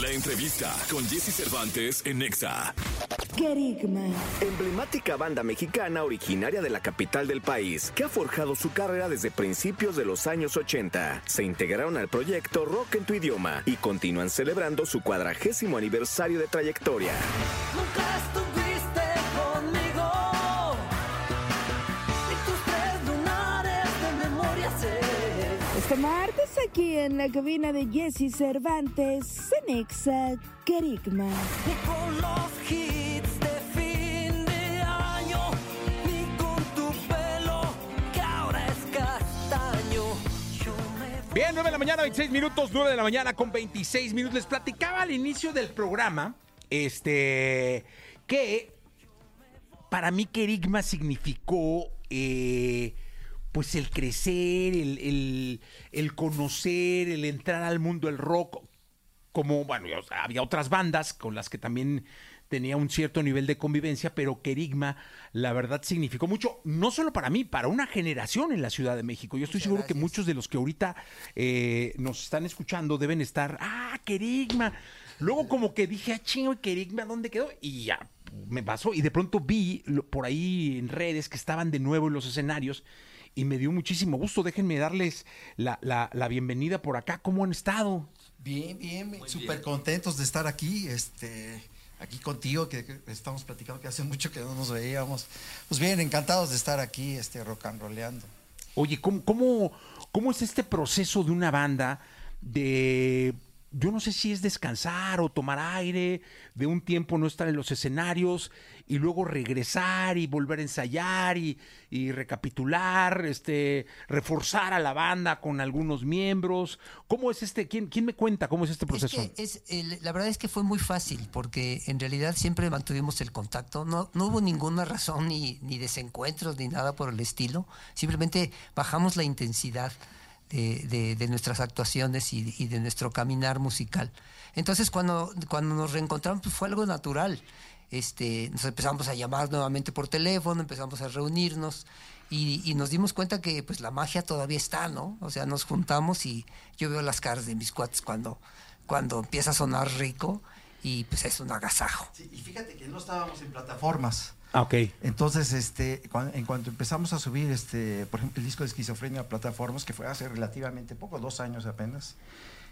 La entrevista con Jesse Cervantes en Nexa. Kerigma. Emblemática banda mexicana originaria de la capital del país, que ha forjado su carrera desde principios de los años 80. Se integraron al proyecto Rock en tu idioma y continúan celebrando su cuadragésimo aniversario de trayectoria. Nunca Este martes aquí en la cabina de Jesse Cervantes, Cenexa, Kerigma. Ni con los hits de fin de año. Ni con tu pelo que ahora es castaño. Yo me Bien, 9 de la mañana, 26 minutos, 9 de la mañana con 26 minutos. Les platicaba al inicio del programa, este, que para mí Kerigma significó, eh, pues el crecer, el, el- el conocer, el entrar al mundo del rock, como, bueno, había otras bandas con las que también tenía un cierto nivel de convivencia, pero Kerigma, la verdad, significó mucho, no solo para mí, para una generación en la Ciudad de México. Yo estoy seguro que muchos de los que ahorita eh, nos están escuchando deben estar, ah, Kerigma. Luego como que dije, ah, chingo, ¿y Kerigma dónde quedó? Y ya me pasó, y de pronto vi por ahí en redes que estaban de nuevo en los escenarios. Y me dio muchísimo gusto. Déjenme darles la, la- la bienvenida por acá. ¿Cómo han estado? Bien, bien, súper contentos de estar aquí, este, aquí contigo, que, que estamos platicando que hace mucho que no nos veíamos. Pues bien, encantados de estar aquí, este, rock and rolleando. Oye, ¿cómo, cómo, cómo es este proceso de una banda de, yo no sé si es descansar o tomar aire, de un tiempo no estar en los escenarios y luego regresar y volver a ensayar y, y recapitular, este, reforzar a la banda con algunos miembros? ¿Cómo es este? ¿Quién, quién me cuenta cómo es este proceso? Es que es, el- la verdad es que fue muy fácil, porque en realidad siempre mantuvimos el contacto. No, no hubo ninguna razón ni, ni desencuentros ni nada por el estilo. Simplemente bajamos la intensidad de, de- de nuestras actuaciones y, de nuestro caminar musical. Entonces, cuando, cuando nos reencontramos, pues, fue algo natural. Este, nos empezamos a llamar nuevamente por teléfono, empezamos a reunirnos y, y nos dimos cuenta que pues la magia todavía está, ¿no? O sea, nos juntamos y yo veo las caras de mis cuates cuando, cuando empieza a sonar rico y pues es un agasajo. Sí, y fíjate que no estábamos en plataformas. Ah, ok. Entonces, este, cuan- en cuanto empezamos a subir, este, por ejemplo, el disco de esquizofrenia a plataformas, que fue hace relativamente poco, dos años apenas,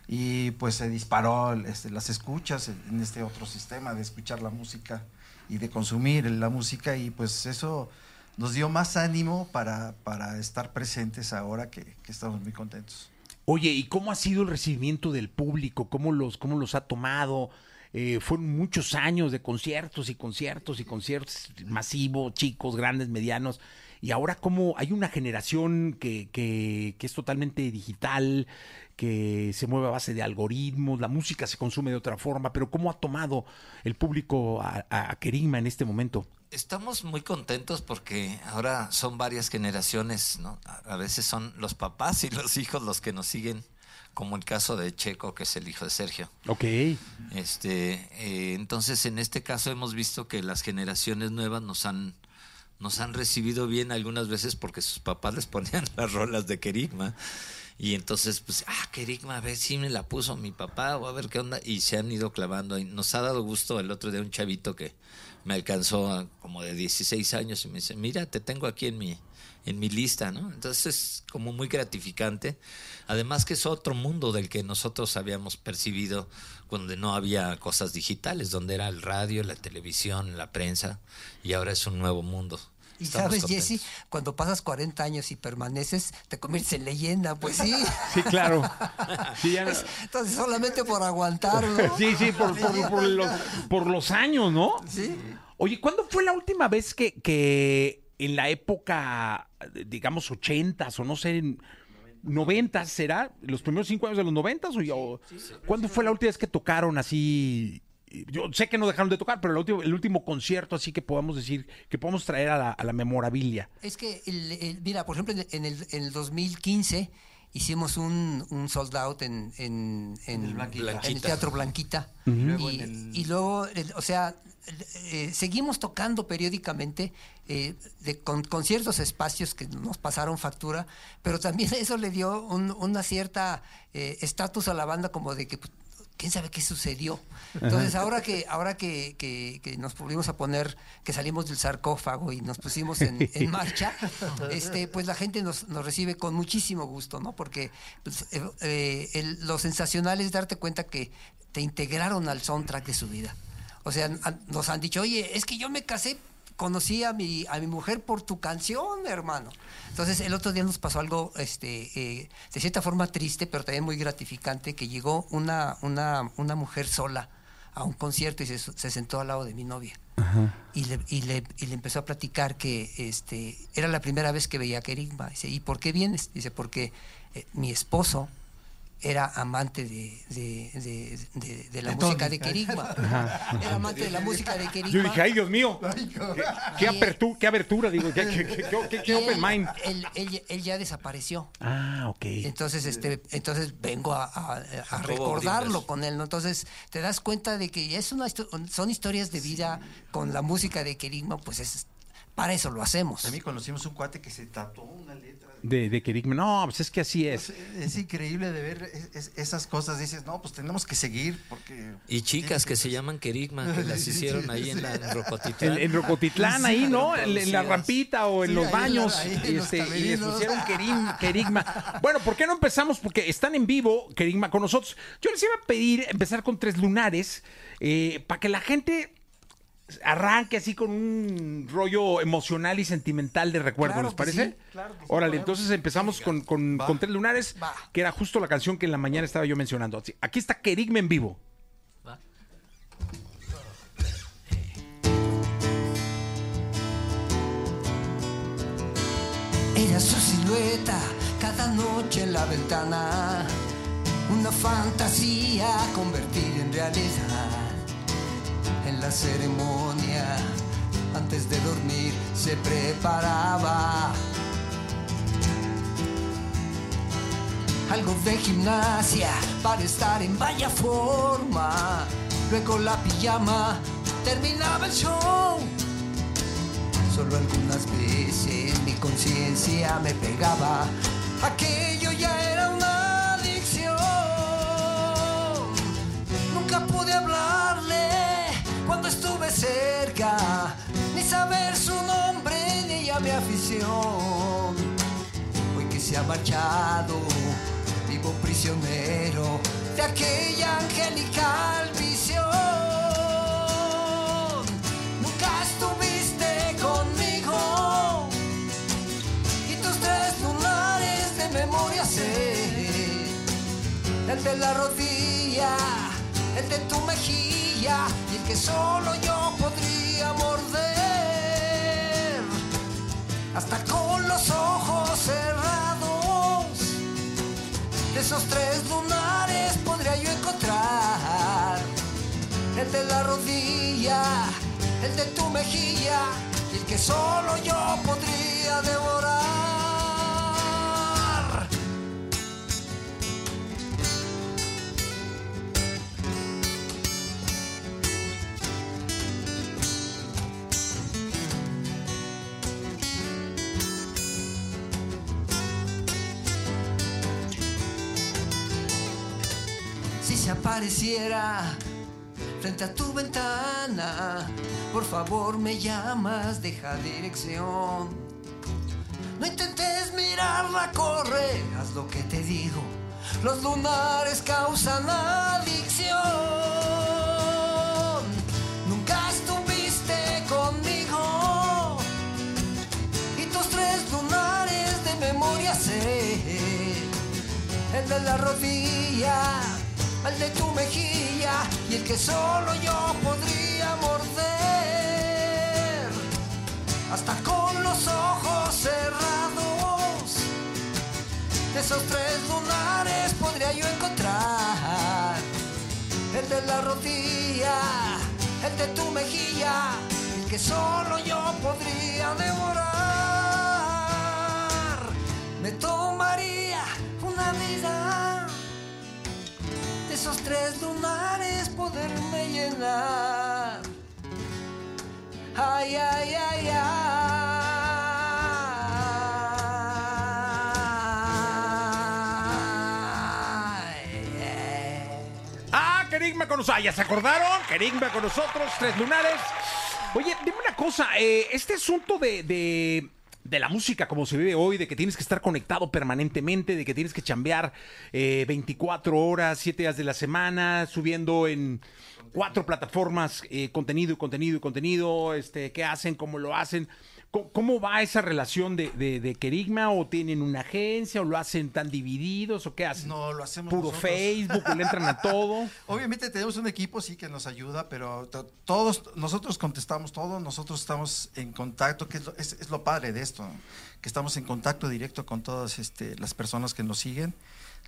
y pues se disparó este, las escuchas en en este otro sistema de escuchar la música y de consumir la música, y pues eso nos dio más ánimo para, para estar presentes ahora que, que estamos muy contentos. Oye, ¿y cómo ha sido el recibimiento del público? ¿Cómo los, cómo los ha tomado? Eh, fueron muchos años de conciertos y conciertos y conciertos masivos, chicos, grandes, medianos. Y ahora cómo hay una generación que, que, que es totalmente digital, que se mueve a base de algoritmos, la música se consume de otra forma, pero ¿cómo ha tomado el público a, a, Kerigma en este momento? Estamos muy contentos porque ahora son varias generaciones, ¿no? A veces son los papás y los hijos los que nos siguen, como el caso de Checo, que es el hijo de Sergio. Ok. Este, eh, entonces, en este caso hemos visto que las generaciones nuevas nos han, nos han recibido bien algunas veces porque sus papás les ponían las rolas de Kerigma. Y entonces, pues, ah, Kerigma, a ver si me la puso mi papá o a ver qué onda. Y se han ido clavando. Y nos ha dado gusto el otro día un chavito que me alcanzó a como de 16 años y me dice, mira, te tengo aquí en mi, en mi lista, ¿no? Entonces es como muy gratificante. Además que es otro mundo del que nosotros habíamos percibido cuando no había cosas digitales, donde era el radio, la televisión, la prensa, y ahora es un nuevo mundo. Y Estamos sabes. Jesse, cuando pasas 40 años y permaneces, te conviertes en leyenda, pues sí. Sí, claro. Sí, ya- Entonces, solamente por aguantarlo. Sí, sí, por, por- por los, por los años, ¿no? Sí. Oye, ¿cuándo fue la última vez que, que en la época, digamos, ochentas o no sé, en noventas será? ¿Los primeros cinco años de los noventas? O, o- ¿Cuándo fue la última vez que tocaron así? Yo sé que no dejaron de tocar, pero el último, el último concierto así que podamos decir, que podamos traer a la, a la memorabilia. Es que, el- el- mira, por ejemplo, en el, en el 2015 hicimos un, un sold out en, en, en- el Blanquita. en el Teatro Blanquita. Y luego Y, el- y luego, el- o sea, eh, seguimos tocando periódicamente eh, de- con, con ciertos espacios que nos pasaron factura, pero también eso le dio un- una cierta eh, estatus a la banda como de que pues, quién sabe qué sucedió. Entonces, ahora que, ahora que, que- que nos volvimos a poner, que salimos del sarcófago y nos pusimos en, en marcha, este, pues la gente nos, nos recibe con muchísimo gusto, ¿no? Porque pues, eh, eh, el- lo sensacional es darte cuenta que te integraron al soundtrack de su vida. O sea, nos han dicho, oye, es que yo me casé, conocí a mi, a mi mujer por tu canción, hermano. Entonces, el otro día nos pasó algo, este, eh, de cierta forma triste, pero también muy gratificante, que llegó una, una, una mujer sola a un concierto y se, se sentó al lado de mi novia. Y, le, y, le, y le empezó a platicar que este, era la primera vez que veía a Kerigma. Dice, ¿y por qué vienes? Dice, porque eh, mi esposo era amante de, de, de- de- de la De música de Kerigma. Era amante de la música de Kerigma. Yo dije, ay, Dios mío. Qué, qué apertura, qué abertura, digo, qué, qué- qué- qué- qué Y open mind. Él, él- él ya desapareció. Ah, ok. Entonces, este, entonces vengo a, a- a Jacobo recordarlo con él, ¿no? Entonces, te das cuenta de que es una son historias de vida con la música de Kerigma, pues es para eso lo hacemos. A mí conocimos un cuate que se tatuó una letra. De, de Kerigma. No, pues es que así es. Pues, es increíble de ver es- es- esas cosas. Dices, no, pues tenemos que seguir porque... Y chicas que se llaman Kerigma, que las hicieron ahí en la en Rocotitlán. En, en Rocotitlán, ahí, ¿no? En, en la rampita o en Sí, los ahí baños. ahí en los este, y les pusieron Kerim- Kerigma. Bueno, ¿por qué no empezamos? Porque están en vivo, Kerigma, con nosotros. Yo les iba a pedir empezar con tres lunares eh, para que la gente arranque así con un rollo emocional y sentimental de recuerdo, Claro ¿les parece? sí, claro que sí, Órale, podemos. entonces empezamos con, con- con tres lunares, Va. que era justo la canción que en la mañana estaba yo mencionando. Aquí está Kerigma en vivo. Era su silueta cada noche en la ventana, una fantasía convertida en realidad. En la ceremonia, antes de dormir, se preparaba algo de gimnasia para estar en vaya forma. Luego la pijama terminaba el show. Solo algunas veces mi conciencia me pegaba. Aquello ya era afición. Hoy que se ha marchado, vivo prisionero de aquella angelical visión. Nunca estuviste conmigo y tus tres lunares de memoria sé. El de la rodilla, el de tu mejilla y el que solo yo podría morder. Hasta con los ojos cerrados de esos tres lunares podría yo encontrar el de la rodilla, el de tu mejilla y el que solo yo podría devorar. Frente a tu ventana, por favor me llamas, deja dirección. No intentes mirarla, corre, haz lo que te digo. Los lunares causan adicción. Nunca estuviste conmigo y tus tres lunares de memoria sé el de la rodilla, que solo yo podría morder. Hasta con los ojos cerrados, de esos tres lunares podría yo encontrar el de la rodilla, el de tu mejilla, el que solo yo podría devorar. Me tomaría una vida esos tres lunares poderme llenar. Ay, ay, ay, ay. ¡Ah, con nosotros. Ah, ya se acordaron. Kerigma con nosotros, tres lunares. Oye, dime una cosa. eh, este asunto de, de la música como se vive hoy, de que tienes que estar conectado permanentemente, de que tienes que chambear eh, 24 horas, 7 días de la semana, subiendo en cuatro plataformas eh, contenido y contenido y contenido, este, qué hacen, cómo lo hacen. ¿Cómo, va esa relación de, de, de Kerigma? ¿O tienen una agencia? ¿O lo hacen tan divididos? ¿O qué hacen? No, lo hacemos Puro nosotros. Facebook, ¿o le entran a todo. Obviamente tenemos un equipo, sí, que nos ayuda, pero to- todos, nosotros contestamos todo, nosotros estamos en contacto, que es lo, es- es lo padre de esto, que estamos en contacto directo con todas este, las personas que nos siguen,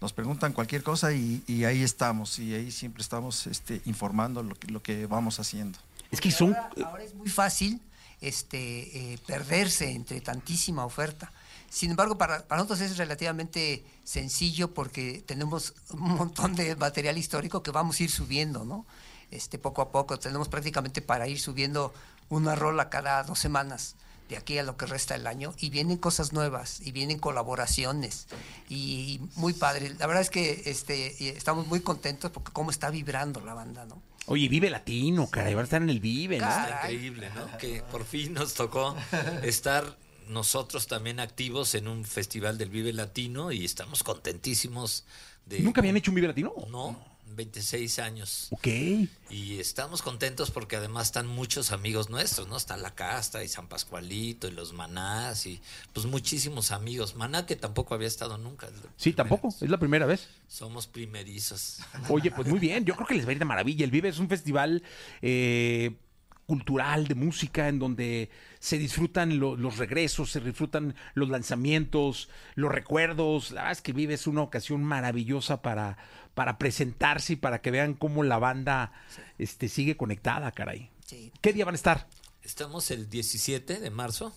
nos preguntan cualquier cosa y, y ahí estamos, y ahí siempre estamos este, informando lo que, lo que vamos haciendo. Es que son... Ahora, ahora es muy fácil este, eh, perderse entre tantísima oferta. Sin embargo, para, para nosotros es relativamente sencillo porque tenemos un montón de material histórico que vamos a ir subiendo, ¿no? Este, poco a poco. Tenemos prácticamente para ir subiendo una rola cada dos semanas de aquí a lo que resta del año y vienen cosas nuevas y vienen colaboraciones y muy padre. La verdad es que este, y estamos muy contentos porque cómo está vibrando la banda, ¿no? Oye, Vive Latino, caray, van a estar en el Vive, ¿no? Está increíble, ¿no? Que por fin nos tocó estar nosotros también activos en un festival del Vive Latino y estamos contentísimos de... ¿Nunca habían hecho un Vive Latino? No, 26 años. Ok. Y estamos contentos porque además están muchos amigos nuestros, ¿no? Está La Casta y San Pascualito y los Manás y pues muchísimos amigos. Maná que tampoco había estado nunca. Sí, tampoco, vez. es la primera vez. Somos primerizos. Oye, pues muy bien, yo creo que les va a ir de maravilla. El Vive es un festival eh, cultural de música en donde se disfrutan lo- los regresos, se disfrutan los lanzamientos, los recuerdos. La verdad es que Vive es una ocasión maravillosa para, para presentarse y para que vean cómo la banda este, sigue conectada, caray. Sí. ¿Qué día van a estar? Estamos el 17 de marzo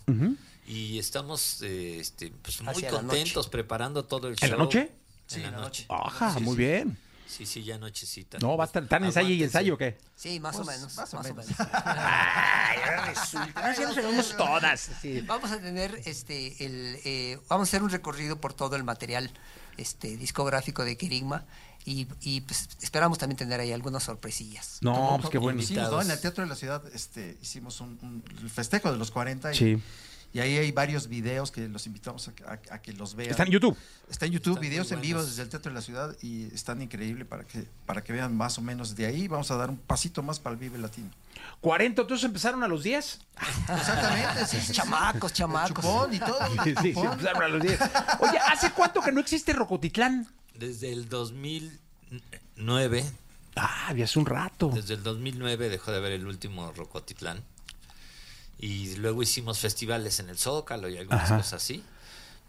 y estamos eh, este, pues, muy contentos preparando todo el show. ¿En la noche? En la noche. Ajá, Sí, muy sí. bien. Sí, sí, ya nochecita. No, va a estar tan ensayo y ensayo, ¿o qué? Sí, más o Pues, menos. más o más o menos. menos. Ay, ahora resulta. Así nos sabemos todas. sí. Vamos a tener este el eh, vamos a hacer un recorrido por todo el material este discográfico de Kerigma y, y, pues, esperamos también tener ahí algunas sorpresillas. No, pues qué bueno. hicimos. En el Teatro de la Ciudad este, hicimos un, un- el festejo de los 40 y, Sí. Y ahí hay varios videos que los invitamos a, que- a- a que los vean. Está en YouTube. Está en YouTube, Están videos en vivo desde el Teatro de la Ciudad y están increíbles para que, para que vean más o menos de ahí. Vamos a dar un pasito más para el Vive Latino. 40, entonces empezaron a los 10. Exactamente, sí, sí. Chamacos, chamacos. chupón y todo. Sí, sí, sí, chupón. empezaron a los 10. Oye, ¿hace cuánto que no existe Rocotitlán? Desde el 2009, Ah, había hace un rato. desde el 2009 dejó de haber el último Rocotitlán. Y luego hicimos festivales en el Zócalo y algunas Ajá. cosas así.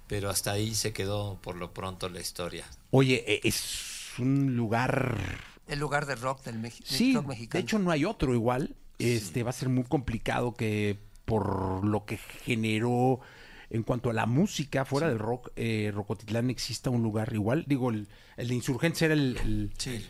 Pero hasta ahí se quedó por lo pronto la historia. Oye, eh, es un lugar. El lugar de rock del, del Sí, rock de mexicano. hecho no hay otro igual. Este va a ser muy complicado que por lo que generó en cuanto a la música fuera del rock, eh, Rocotitlán exista un lugar igual. Digo, el, el de Insurgentes era el, el- Sí,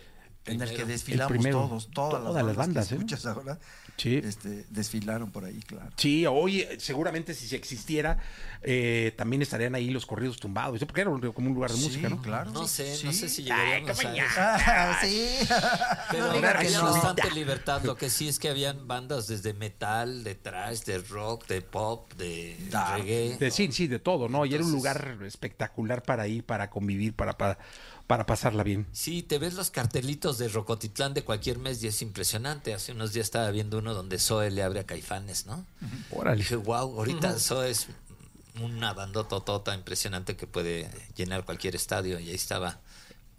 en el que desfilamos El primero. todos, todas, Todas las bandas, que ¿eh? escuchas ahora, Sí. este, desfilaron por ahí, claro. Sí, hoy seguramente si se existiera, eh, también estarían ahí los corridos tumbados, porque era un- como un lugar de Sí, música, ¿no? claro. No sé, no Sí. sé si Ay, llegaríamos cómo a. Ah, sí. Pero No que no. bastante libertad. Lo que sí es que habían bandas desde metal, de trash, de rock, de pop, de Ah, reggae. De, sí, sí, de todo, ¿no? Y era un Entonces- lugar espectacular para ir, para convivir, para, para, para pasarla bien. Sí, te ves los cartelitos de Rocotitlán de cualquier mes y es impresionante. Hace unos días estaba viendo uno donde Zoe le abre a Caifanes, ¿no? Órale. Dije, wow, ahorita Zoe es una bandototota impresionante que puede llenar cualquier estadio y ahí estaba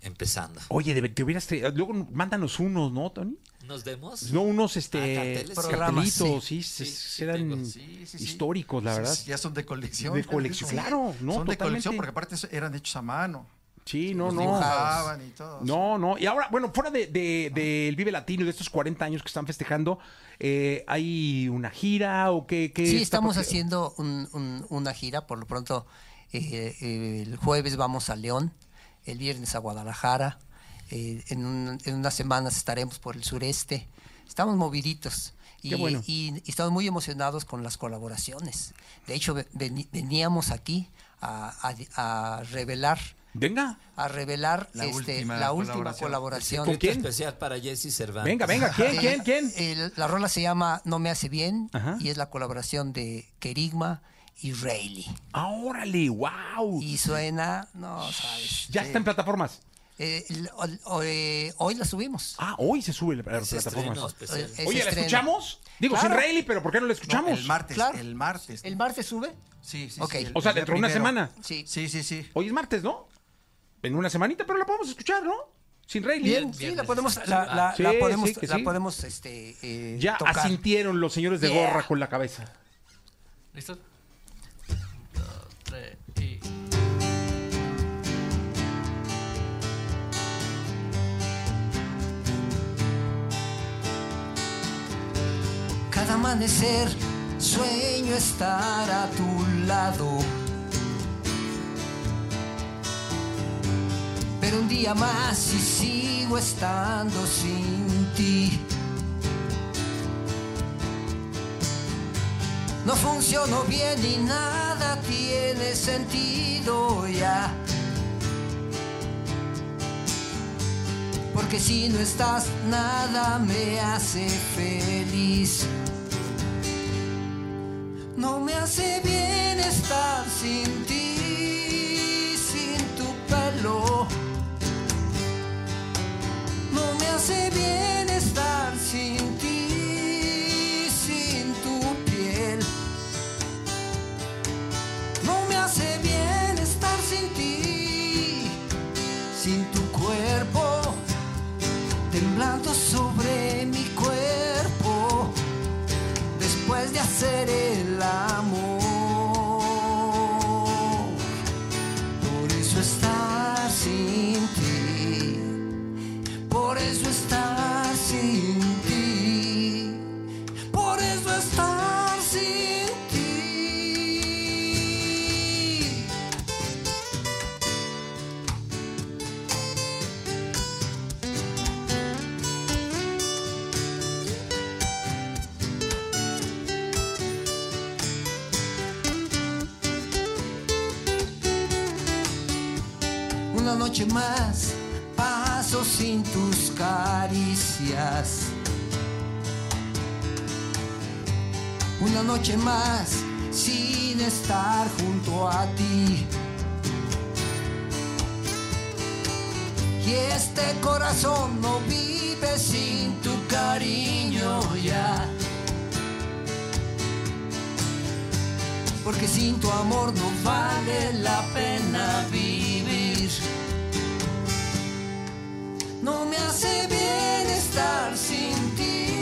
empezando. Oye, de- te hubieras traído- luego mándanos unos, ¿no, Tony? ¿Nos vemos? No, unos este Ah, carteles, sí. cartelitos, sí, Sí, sí, sí eran tengo. Sí, sí, sí. históricos, la verdad. sí, Ya son de colección. De colección, claro, no, Son de totalmente. colección porque aparte eran hechos a mano. Sí, no, no. y todo. No, no. Y ahora, bueno, fuera de, de- del Vive Latino y de estos 40 años que están festejando, eh, ¿hay una gira o qué? qué Sí, está estamos porque- haciendo un- un- una gira, por lo pronto eh, eh, el jueves vamos a León, el viernes a Guadalajara, eh, en, un- en unas semanas estaremos por el sureste, estamos moviditos. Y, bueno. y- y estamos muy emocionados con las colaboraciones. De hecho, veníamos aquí a, a- a revelar Venga. a revelar La este, última la última colaboración. ¿Con quién? especial para Jesse Cervantes. Venga, venga, ¿quién, Eh, quién, quién? el- la rola se llama No me hace bien Ajá. y es la colaboración de Kerigma y Rayleigh. Ah, órale, wow. Y suena, no sabes. Ya eh, está en plataformas. eh, eh, hoy la subimos. Ah, hoy se sube la- a las Ese estreno plataformas. especial. Eh, ese Oye, ¿la estreno. escuchamos? Digo, Claro. sin Rayleigh, pero ¿por qué no la escuchamos? No, el martes, Claro. el martes. ¿El martes sube? Sí, sí, sí, el- o sea, dentro de una semana. Sí. Sí, sí, sí. Hoy es martes, ¿no? En una semanita, pero la podemos escuchar, ¿no? Sin Rayleigh. Bien, sí, la podemos, la, la- Sí, la podemos, sí, que la sí. podemos, este, eh, Ya tocar. asintieron los señores de Yeah. gorra con la cabeza. ¿Listo? Dos, tres y... Cada amanecer sueño estar a tu lado. Un día más y sigo estando sin ti. No funciono bien y nada tiene sentido ya. Porque si no estás, nada me hace feliz. No me hace bien estar sin ti, noche más paso sin tus caricias. Una noche más sin estar junto a ti. Y este corazón no vive sin tu cariño ya. Porque sin tu amor no vale la pena vivir. No me hace bien estar sin ti,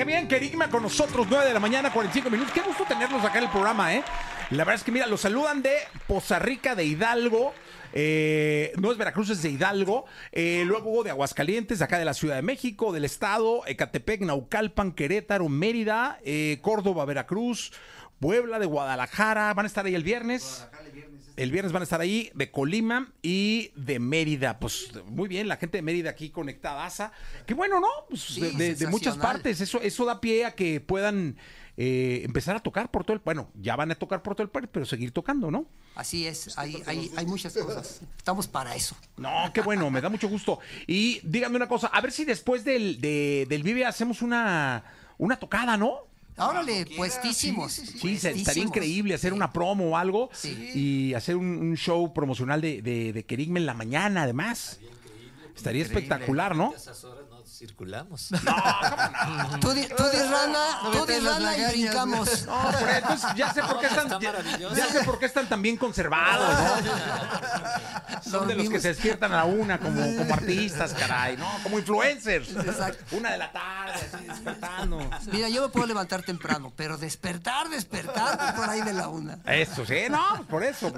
qué bien, Kerigma con nosotros, 9 de la mañana, 45 minutos. Qué gusto tenerlos acá en el programa, ¿eh? La verdad es que, mira, los saludan de Poza Rica de Hidalgo. eh, no es Veracruz, es de Hidalgo. eh, luego de Aguascalientes, acá de la Ciudad de México, del Estado, Ecatepec, Naucalpan, Querétaro, Mérida, eh, Córdoba, Veracruz, Puebla, de Guadalajara. Van a estar ahí el viernes. El viernes van a estar ahí de Colima y de Mérida. Pues muy bien, la gente de Mérida aquí conectada. Qué bueno, ¿no? Pues, Sí, de, de- de muchas partes. Eso, eso da pie a que puedan eh, empezar a tocar por todo el bueno, ya van a tocar por todo el país, pero seguir tocando, ¿no? Así es, hay, hay, hay muchas cosas. Estamos para eso. No, qué bueno, me da mucho gusto. Y díganme una cosa, a ver si después del, de- del Vive hacemos una, una tocada, ¿no? Órale, puestísimos. Sí, se- estaría puestísimos. increíble hacer una promo o algo Sí. y hacer un, un show promocional de, de, de Kerigma en la mañana, además. Estaría espectacular, ¿no? A esas horas no circulamos. Tú, di- tú di rana, tú di rana y brincamos. No, por eso, entonces ya sé por qué están, Está ya, ya sé por qué están tan bien conservados, ¿no? Son de los que se despiertan a la una como, como artistas, caray, ¿no? Como influencers. Exacto. Una de la tarde, así despertando. Mira, yo me puedo levantar temprano, pero despertar, despertar por ahí de la una. Eso, sí, no, por eso.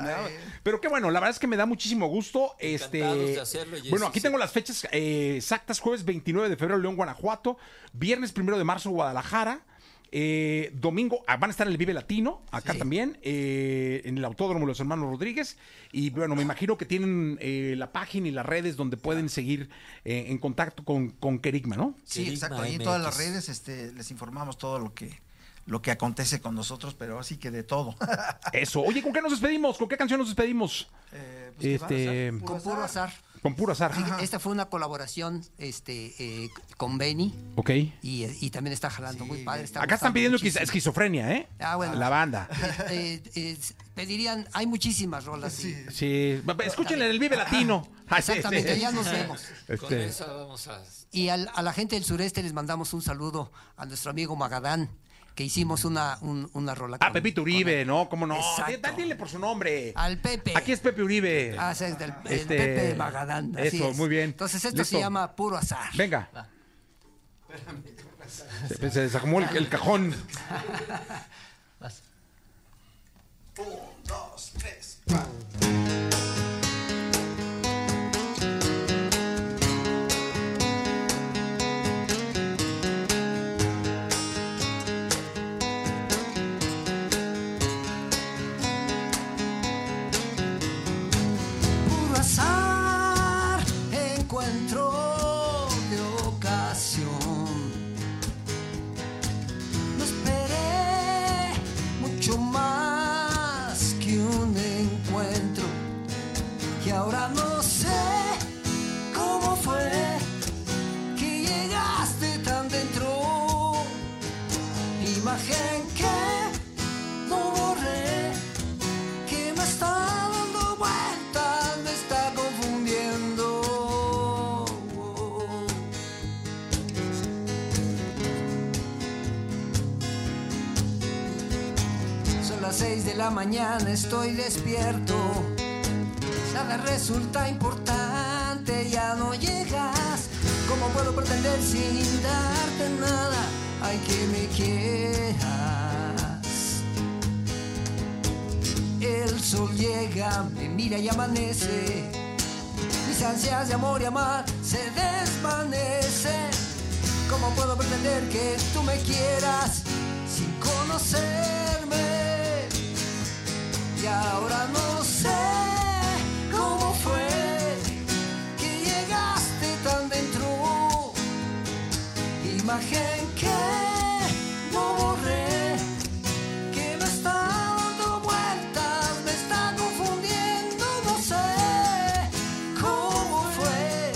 Pero qué bueno, la verdad es que me da muchísimo gusto. Este, de hacerlo, bueno, aquí sí. tengo las fechas eh, exactas: jueves 29 de febrero, León, Guanajuato. Viernes 1 de marzo, Guadalajara. Eh, domingo ah, van a estar en el Vive Latino, acá Sí. también, eh, en el Autódromo de los Hermanos Rodríguez. Y bueno, me imagino que tienen eh, la página y las redes donde pueden seguir eh, en contacto con, con Kerigma, ¿no? Sí, Kerigma exacto. Ahí en todas las redes este, les informamos todo lo que, lo que acontece con nosotros, pero así que de todo. Eso. Oye, ¿con qué nos despedimos? ¿Con qué canción nos despedimos? Eh, pues, ¿qué va a Este? Con puro azar. Con puro azar. Esta fue una colaboración este, eh, con Benny Ok. y, y también está jalando muy padre. está Acá están pidiendo muchísimo. esquiz- esquizofrenia, ¿eh? Ah, bueno. La banda. Eh, eh, pedirían, hay muchísimas rolas. Sí. Sí, escúchenle en el Vive Latino. Ah, Exactamente, sí. ya nos vemos. Con Este, esa vamos a... Y al- a la gente del sureste les mandamos un saludo a nuestro amigo Magadán, que hicimos una, un- una rola. ah, con- Pepito Uribe. ¿no? ¿Cómo no? Exacto. Dile, dile por su nombre. Al Pepe. Aquí es Pepe Uribe. Ah, sí, es del, el Este, Pepe Magadán. así eso, es. muy bien. Entonces esto Listo. se llama puro azar. Venga. Se, se desacomó el, el cajón. Puro azar, la mañana, estoy despierto. Nada resulta importante, ya no llegas. ¿Cómo puedo pretender sin darte nada? Hay que me quieras. El sol llega, me mira y amanece. Mis ansias de amor y amar se desvanecen. ¿Cómo puedo pretender que tú me quieras sin conocerme? Y ahora no sé cómo fue que llegaste tan dentro. Imagen que no borré que me está dando vueltas, me está confundiendo, no sé cómo fue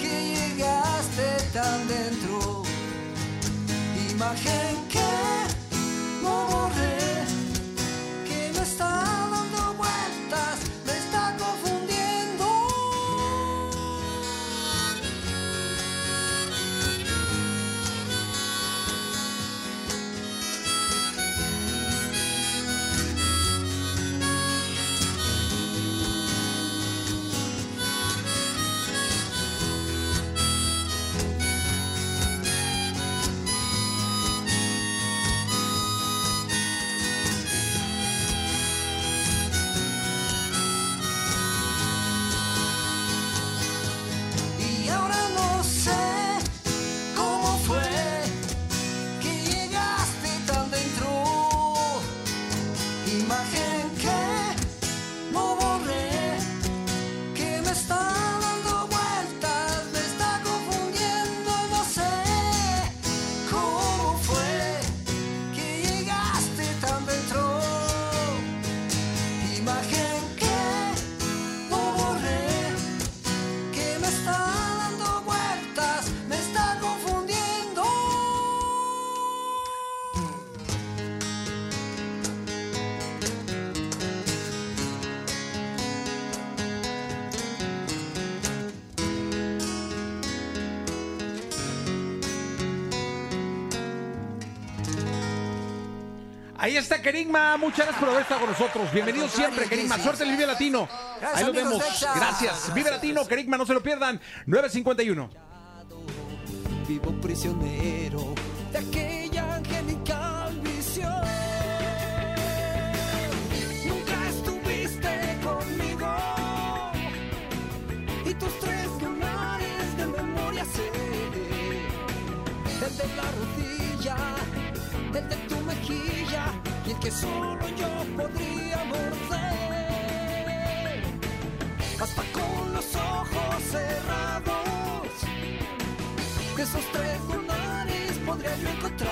que llegaste tan dentro. Imagen que Ahí está Kerigma, muchas gracias por haber estado con nosotros. Bienvenido siempre, Kerigma. Suerte el Vive Latino. Gracias, Ahí nos vemos. Gracias. Vive Latino, Kerigma, no se lo pierdan. 951. vivo prisionero de aquella angelical visión. Nunca estuviste conmigo y tus tres lunares de memoria sé. El de la rodilla, el de tu y el que solo yo podría morder. Hasta con los ojos cerrados de esos tres lunares podría yo encontrar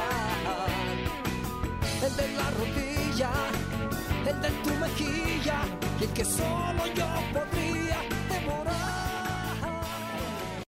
el de la rodilla, el de tu mejilla y el que solo yo podría